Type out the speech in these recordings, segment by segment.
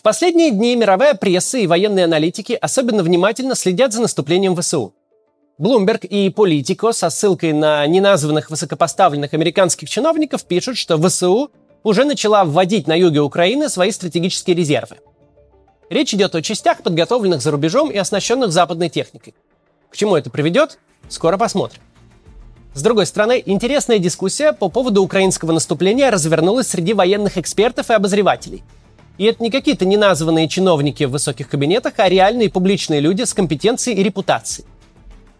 В последние дни мировая пресса и военные аналитики особенно внимательно следят за наступлением ВСУ. Bloomberg и Politico со ссылкой на неназванных высокопоставленных американских чиновников пишут, что ВСУ уже начала вводить на юге Украины свои стратегические резервы. Речь идет о частях, подготовленных за рубежом и оснащенных западной техникой. К чему это приведет, скоро посмотрим. С другой стороны, интересная дискуссия по поводу украинского наступления развернулась среди военных экспертов и обозревателей – и это не какие-то неназванные чиновники в высоких кабинетах, а реальные публичные люди с компетенцией и репутацией.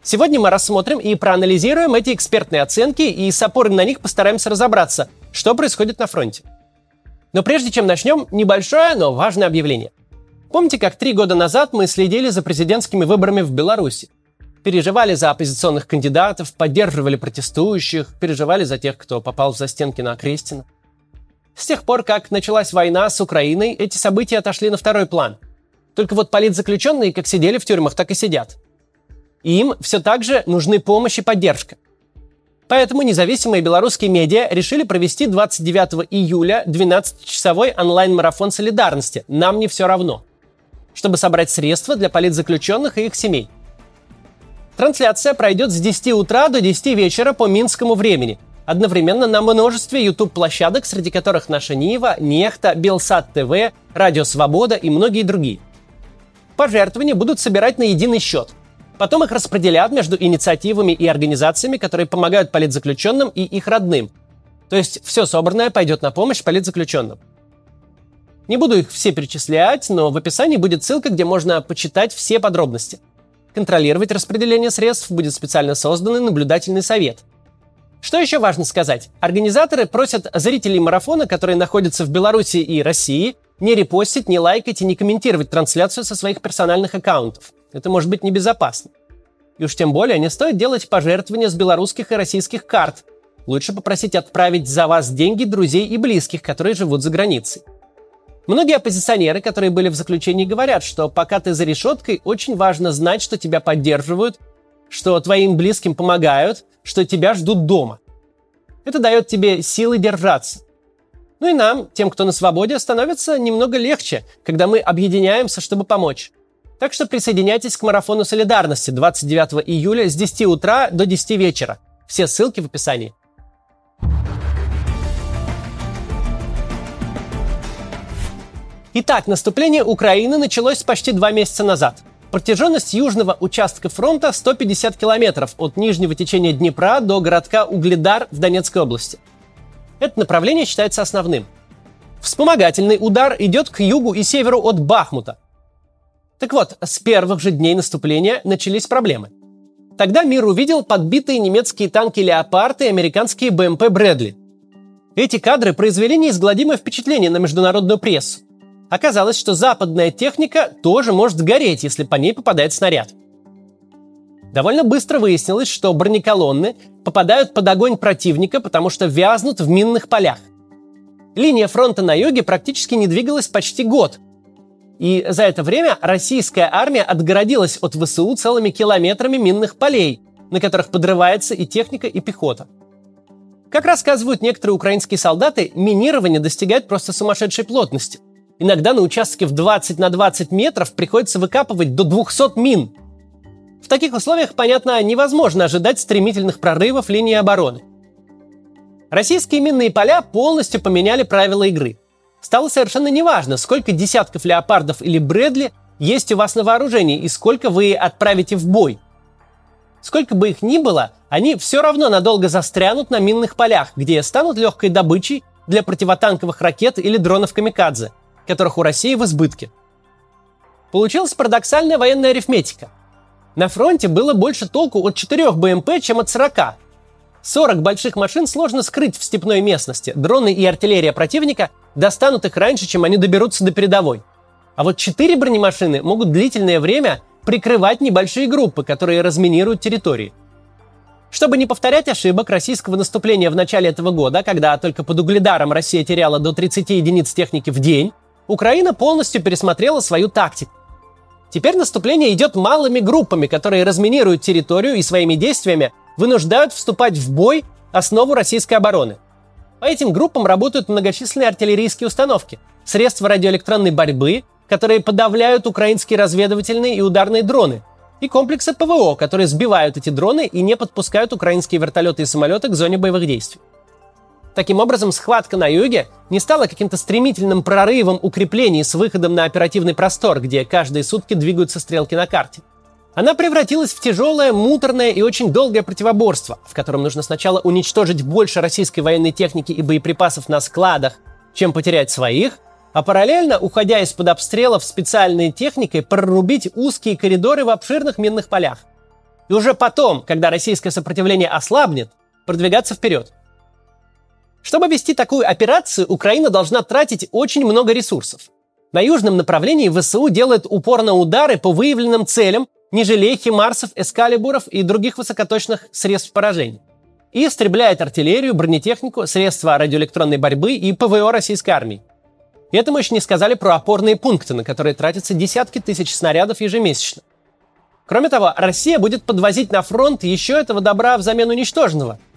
Сегодня мы рассмотрим и проанализируем эти экспертные оценки и с опорой на них постараемся разобраться, что происходит на фронте. Но прежде чем начнем, небольшое, но важное объявление. Помните, как три года назад мы следили за президентскими выборами в Беларуси? Переживали за оппозиционных кандидатов, поддерживали протестующих, переживали за тех, кто попал в застенки на Крестина – с тех пор, как началась война с Украиной, эти события отошли на второй план. Только вот политзаключенные как сидели в тюрьмах, так и сидят. Им все так же нужны помощь и поддержка. Поэтому независимые белорусские медиа решили провести 29 июля 12-часовой онлайн-марафон солидарности «Нам не все равно», чтобы собрать средства для политзаключенных и их семей. Трансляция пройдет с 10 утра до 10 вечера по минскому времени – одновременно на множестве YouTube-площадок, среди которых наша Нива, Нехта, Белсат ТВ, Радио Свобода и многие другие. Пожертвования будут собирать на единый счет. Потом их распределят между инициативами и организациями, которые помогают политзаключенным и их родным. То есть все собранное пойдет на помощь политзаключенным. Не буду их все перечислять, но в описании будет ссылка, где можно почитать все подробности. Контролировать распределение средств будет специально созданный наблюдательный совет – что еще важно сказать? Организаторы просят зрителей марафона, которые находятся в Беларуси и России, не репостить, не лайкать и не комментировать трансляцию со своих персональных аккаунтов. Это может быть небезопасно. И уж тем более не стоит делать пожертвования с белорусских и российских карт. Лучше попросить отправить за вас деньги друзей и близких, которые живут за границей. Многие оппозиционеры, которые были в заключении, говорят, что пока ты за решеткой, очень важно знать, что тебя поддерживают, что твоим близким помогают, что тебя ждут дома. Это дает тебе силы держаться. Ну и нам, тем, кто на свободе, становится немного легче, когда мы объединяемся, чтобы помочь. Так что присоединяйтесь к марафону солидарности 29 июля с 10 утра до 10 вечера. Все ссылки в описании. Итак, наступление Украины началось почти два месяца назад – Протяженность южного участка фронта 150 километров от нижнего течения Днепра до городка Угледар в Донецкой области. Это направление считается основным. Вспомогательный удар идет к югу и северу от Бахмута. Так вот, с первых же дней наступления начались проблемы. Тогда мир увидел подбитые немецкие танки «Леопард» и американские БМП «Брэдли». Эти кадры произвели неизгладимое впечатление на международную прессу. Оказалось, что западная техника тоже может сгореть, если по ней попадает снаряд. Довольно быстро выяснилось, что бронеколонны попадают под огонь противника, потому что вязнут в минных полях. Линия фронта на юге практически не двигалась почти год. И за это время российская армия отгородилась от ВСУ целыми километрами минных полей, на которых подрывается и техника, и пехота. Как рассказывают некоторые украинские солдаты, минирование достигает просто сумасшедшей плотности – Иногда на участке в 20 на 20 метров приходится выкапывать до 200 мин. В таких условиях, понятно, невозможно ожидать стремительных прорывов линии обороны. Российские минные поля полностью поменяли правила игры. Стало совершенно неважно, сколько десятков леопардов или Брэдли есть у вас на вооружении и сколько вы отправите в бой. Сколько бы их ни было, они все равно надолго застрянут на минных полях, где станут легкой добычей для противотанковых ракет или дронов камикадзе – которых у России в избытке. Получилась парадоксальная военная арифметика. На фронте было больше толку от 4 БМП, чем от 40. 40 больших машин сложно скрыть в степной местности. Дроны и артиллерия противника достанут их раньше, чем они доберутся до передовой. А вот 4 бронемашины могут длительное время прикрывать небольшие группы, которые разминируют территории. Чтобы не повторять ошибок российского наступления в начале этого года, когда только под угледаром Россия теряла до 30 единиц техники в день, Украина полностью пересмотрела свою тактику. Теперь наступление идет малыми группами, которые разминируют территорию и своими действиями вынуждают вступать в бой основу российской обороны. По этим группам работают многочисленные артиллерийские установки, средства радиоэлектронной борьбы, которые подавляют украинские разведывательные и ударные дроны, и комплексы ПВО, которые сбивают эти дроны и не подпускают украинские вертолеты и самолеты к зоне боевых действий. Таким образом, схватка на юге не стала каким-то стремительным прорывом укреплений с выходом на оперативный простор, где каждые сутки двигаются стрелки на карте. Она превратилась в тяжелое, муторное и очень долгое противоборство, в котором нужно сначала уничтожить больше российской военной техники и боеприпасов на складах, чем потерять своих, а параллельно, уходя из-под обстрелов специальной техникой, прорубить узкие коридоры в обширных минных полях. И уже потом, когда российское сопротивление ослабнет, продвигаться вперед. Чтобы вести такую операцию, Украина должна тратить очень много ресурсов. На южном направлении ВСУ делает упор на удары по выявленным целям, не жалея химарсов, эскалибуров и других высокоточных средств поражения. И истребляет артиллерию, бронетехнику, средства радиоэлектронной борьбы и ПВО российской армии. Это мы еще не сказали про опорные пункты, на которые тратятся десятки тысяч снарядов ежемесячно. Кроме того, Россия будет подвозить на фронт еще этого добра взамен уничтоженного –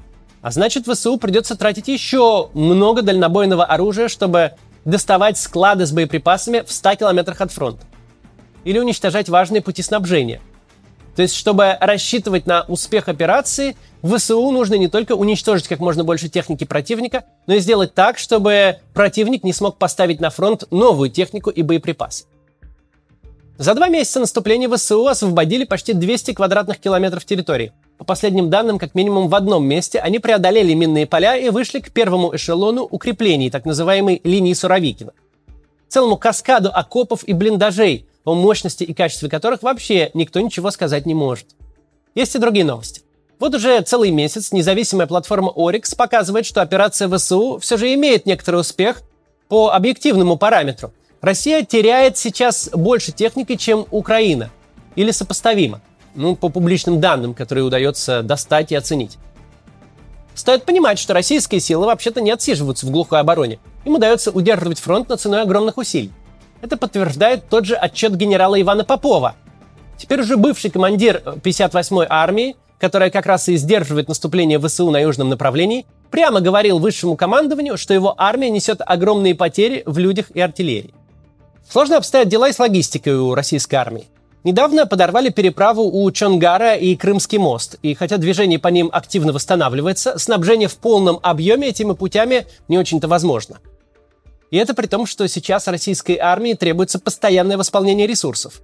а значит, ВСУ придется тратить еще много дальнобойного оружия, чтобы доставать склады с боеприпасами в 100 километрах от фронта. Или уничтожать важные пути снабжения. То есть, чтобы рассчитывать на успех операции, ВСУ нужно не только уничтожить как можно больше техники противника, но и сделать так, чтобы противник не смог поставить на фронт новую технику и боеприпасы. За два месяца наступления ВСУ освободили почти 200 квадратных километров территории – по последним данным, как минимум в одном месте они преодолели минные поля и вышли к первому эшелону укреплений, так называемой линии Суровикина. Целому каскаду окопов и блиндажей, о мощности и качестве которых вообще никто ничего сказать не может. Есть и другие новости. Вот уже целый месяц независимая платформа Oryx показывает, что операция ВСУ все же имеет некоторый успех по объективному параметру. Россия теряет сейчас больше техники, чем Украина. Или сопоставимо – ну, по публичным данным, которые удается достать и оценить. Стоит понимать, что российские силы вообще-то не отсиживаются в глухой обороне. Им удается удерживать фронт на ценой огромных усилий. Это подтверждает тот же отчет генерала Ивана Попова. Теперь уже бывший командир 58-й армии, которая как раз и сдерживает наступление ВСУ на южном направлении, прямо говорил высшему командованию, что его армия несет огромные потери в людях и артиллерии. Сложно обстоят дела и с логистикой у российской армии. Недавно подорвали переправу у Чонгара и Крымский мост, и хотя движение по ним активно восстанавливается, снабжение в полном объеме этими путями не очень-то возможно. И это при том, что сейчас российской армии требуется постоянное восполнение ресурсов,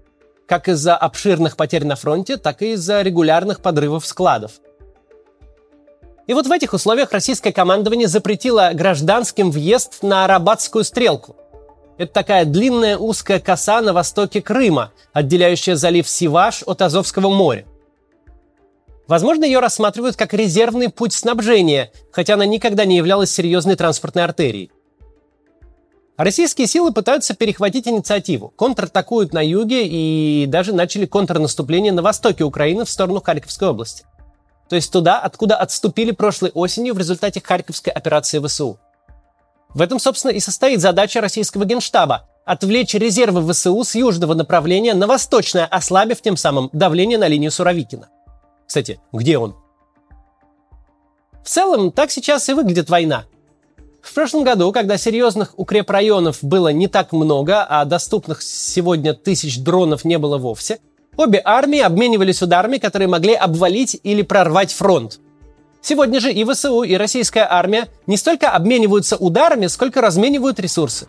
как из-за обширных потерь на фронте, так и из-за регулярных подрывов складов. И вот в этих условиях российское командование запретило гражданским въезд на Арабатскую стрелку – это такая длинная узкая коса на востоке Крыма, отделяющая залив Сиваш от Азовского моря. Возможно, ее рассматривают как резервный путь снабжения, хотя она никогда не являлась серьезной транспортной артерией. Российские силы пытаются перехватить инициативу, контратакуют на юге и даже начали контрнаступление на востоке Украины в сторону Харьковской области. То есть туда, откуда отступили прошлой осенью в результате Харьковской операции ВСУ. В этом, собственно, и состоит задача российского генштаба – отвлечь резервы ВСУ с южного направления на восточное, ослабив тем самым давление на линию Суровикина. Кстати, где он? В целом, так сейчас и выглядит война. В прошлом году, когда серьезных укрепрайонов было не так много, а доступных сегодня тысяч дронов не было вовсе, обе армии обменивались ударами, которые могли обвалить или прорвать фронт – Сегодня же и ВСУ, и российская армия не столько обмениваются ударами, сколько разменивают ресурсы.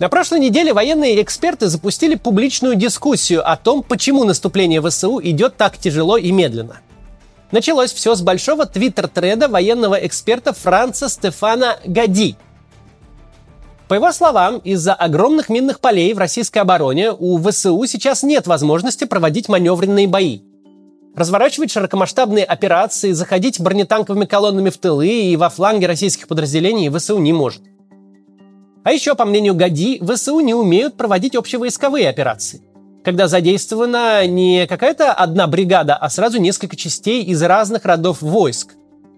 На прошлой неделе военные эксперты запустили публичную дискуссию о том, почему наступление ВСУ идет так тяжело и медленно. Началось все с большого твиттер-треда военного эксперта Франца Стефана Гади – по его словам, из-за огромных минных полей в российской обороне у ВСУ сейчас нет возможности проводить маневренные бои. Разворачивать широкомасштабные операции, заходить бронетанковыми колоннами в тылы и во фланге российских подразделений ВСУ не может. А еще, по мнению Гади, ВСУ не умеют проводить общевойсковые операции, когда задействована не какая-то одна бригада, а сразу несколько частей из разных родов войск.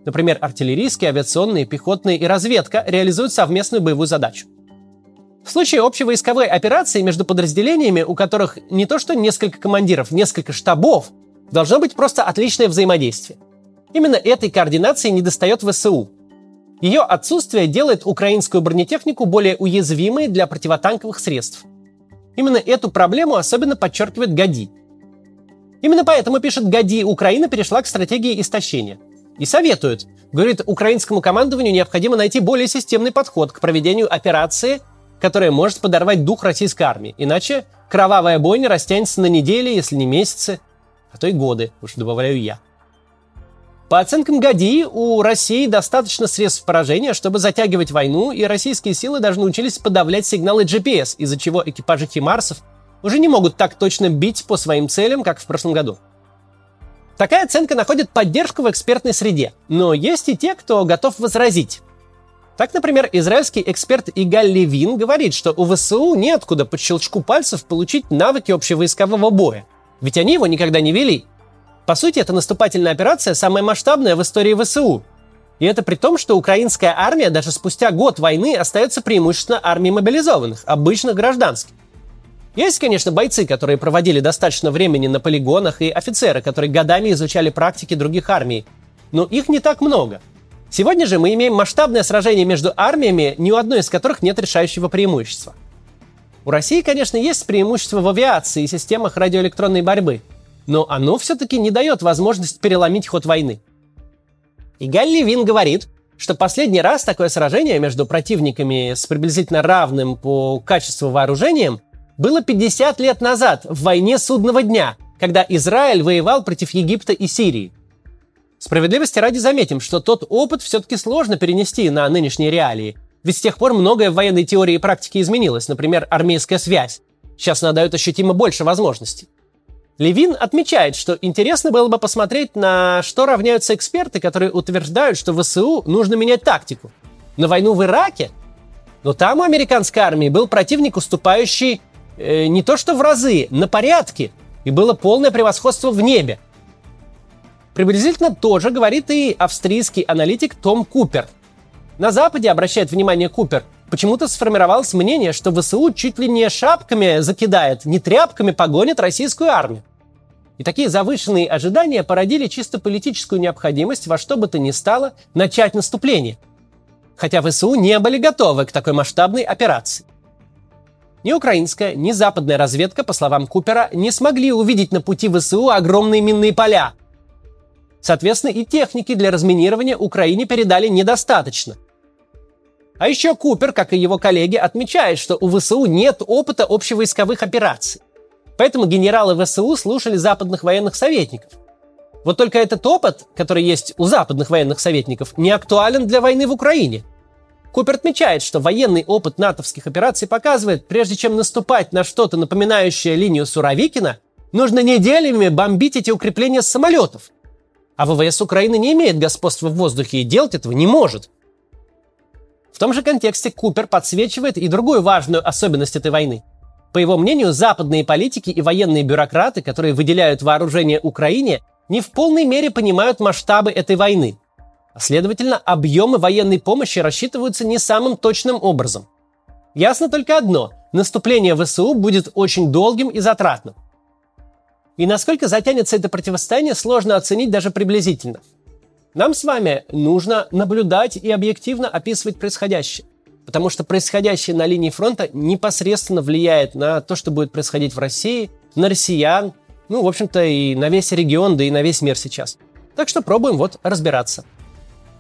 Например, артиллерийские, авиационные, пехотные и разведка реализуют совместную боевую задачу. В случае общей войсковой операции между подразделениями, у которых не то что несколько командиров, несколько штабов, должно быть просто отличное взаимодействие. Именно этой координации недостает ВСУ. Ее отсутствие делает украинскую бронетехнику более уязвимой для противотанковых средств. Именно эту проблему особенно подчеркивает Гади. Именно поэтому, пишет Гади, Украина перешла к стратегии истощения. И советует, говорит, украинскому командованию необходимо найти более системный подход к проведению операции, которая может подорвать дух российской армии. Иначе кровавая бойня растянется на недели, если не месяцы, а то и годы, уж добавляю я. По оценкам Гади, у России достаточно средств поражения, чтобы затягивать войну, и российские силы даже научились подавлять сигналы GPS, из-за чего экипажи химарсов уже не могут так точно бить по своим целям, как в прошлом году. Такая оценка находит поддержку в экспертной среде, но есть и те, кто готов возразить. Так, например, израильский эксперт Игаль Левин говорит, что у ВСУ неоткуда по щелчку пальцев получить навыки общевойскового боя, ведь они его никогда не вели. По сути, это наступательная операция самая масштабная в истории ВСУ. И это при том, что украинская армия даже спустя год войны остается преимущественно армией мобилизованных, обычных гражданских. Есть, конечно, бойцы, которые проводили достаточно времени на полигонах, и офицеры, которые годами изучали практики других армий. Но их не так много. Сегодня же мы имеем масштабное сражение между армиями, ни у одной из которых нет решающего преимущества. У России, конечно, есть преимущество в авиации и системах радиоэлектронной борьбы – но оно все-таки не дает возможность переломить ход войны. И Галли Вин говорит, что последний раз такое сражение между противниками с приблизительно равным по качеству вооружением было 50 лет назад, в войне судного дня, когда Израиль воевал против Египта и Сирии. Справедливости ради заметим, что тот опыт все-таки сложно перенести на нынешние реалии, ведь с тех пор многое в военной теории и практике изменилось, например, армейская связь. Сейчас она дает ощутимо больше возможностей. Левин отмечает, что интересно было бы посмотреть, на что равняются эксперты, которые утверждают, что ВСУ нужно менять тактику. На войну в Ираке? Но там у американской армии был противник, уступающий э, не то что в разы, на порядке, и было полное превосходство в небе. Приблизительно тоже говорит и австрийский аналитик Том Купер. На Западе, обращает внимание Купер, почему-то сформировалось мнение, что ВСУ чуть ли не шапками закидает, не тряпками погонит российскую армию. И такие завышенные ожидания породили чисто политическую необходимость во что бы то ни стало начать наступление. Хотя ВСУ не были готовы к такой масштабной операции. Ни украинская, ни западная разведка, по словам Купера, не смогли увидеть на пути ВСУ огромные минные поля. Соответственно, и техники для разминирования Украине передали недостаточно – а еще Купер, как и его коллеги, отмечает, что у ВСУ нет опыта общевойсковых операций. Поэтому генералы ВСУ слушали западных военных советников. Вот только этот опыт, который есть у западных военных советников, не актуален для войны в Украине. Купер отмечает, что военный опыт натовских операций показывает, прежде чем наступать на что-то напоминающее линию Суровикина, нужно неделями бомбить эти укрепления с самолетов. А ВВС Украины не имеет господства в воздухе и делать этого не может – в том же контексте Купер подсвечивает и другую важную особенность этой войны. По его мнению, западные политики и военные бюрократы, которые выделяют вооружение Украине, не в полной мере понимают масштабы этой войны. А следовательно, объемы военной помощи рассчитываются не самым точным образом. Ясно только одно – наступление ВСУ будет очень долгим и затратным. И насколько затянется это противостояние, сложно оценить даже приблизительно – нам с вами нужно наблюдать и объективно описывать происходящее. Потому что происходящее на линии фронта непосредственно влияет на то, что будет происходить в России, на россиян, ну, в общем-то, и на весь регион, да и на весь мир сейчас. Так что пробуем вот разбираться.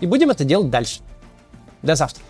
И будем это делать дальше. До завтра.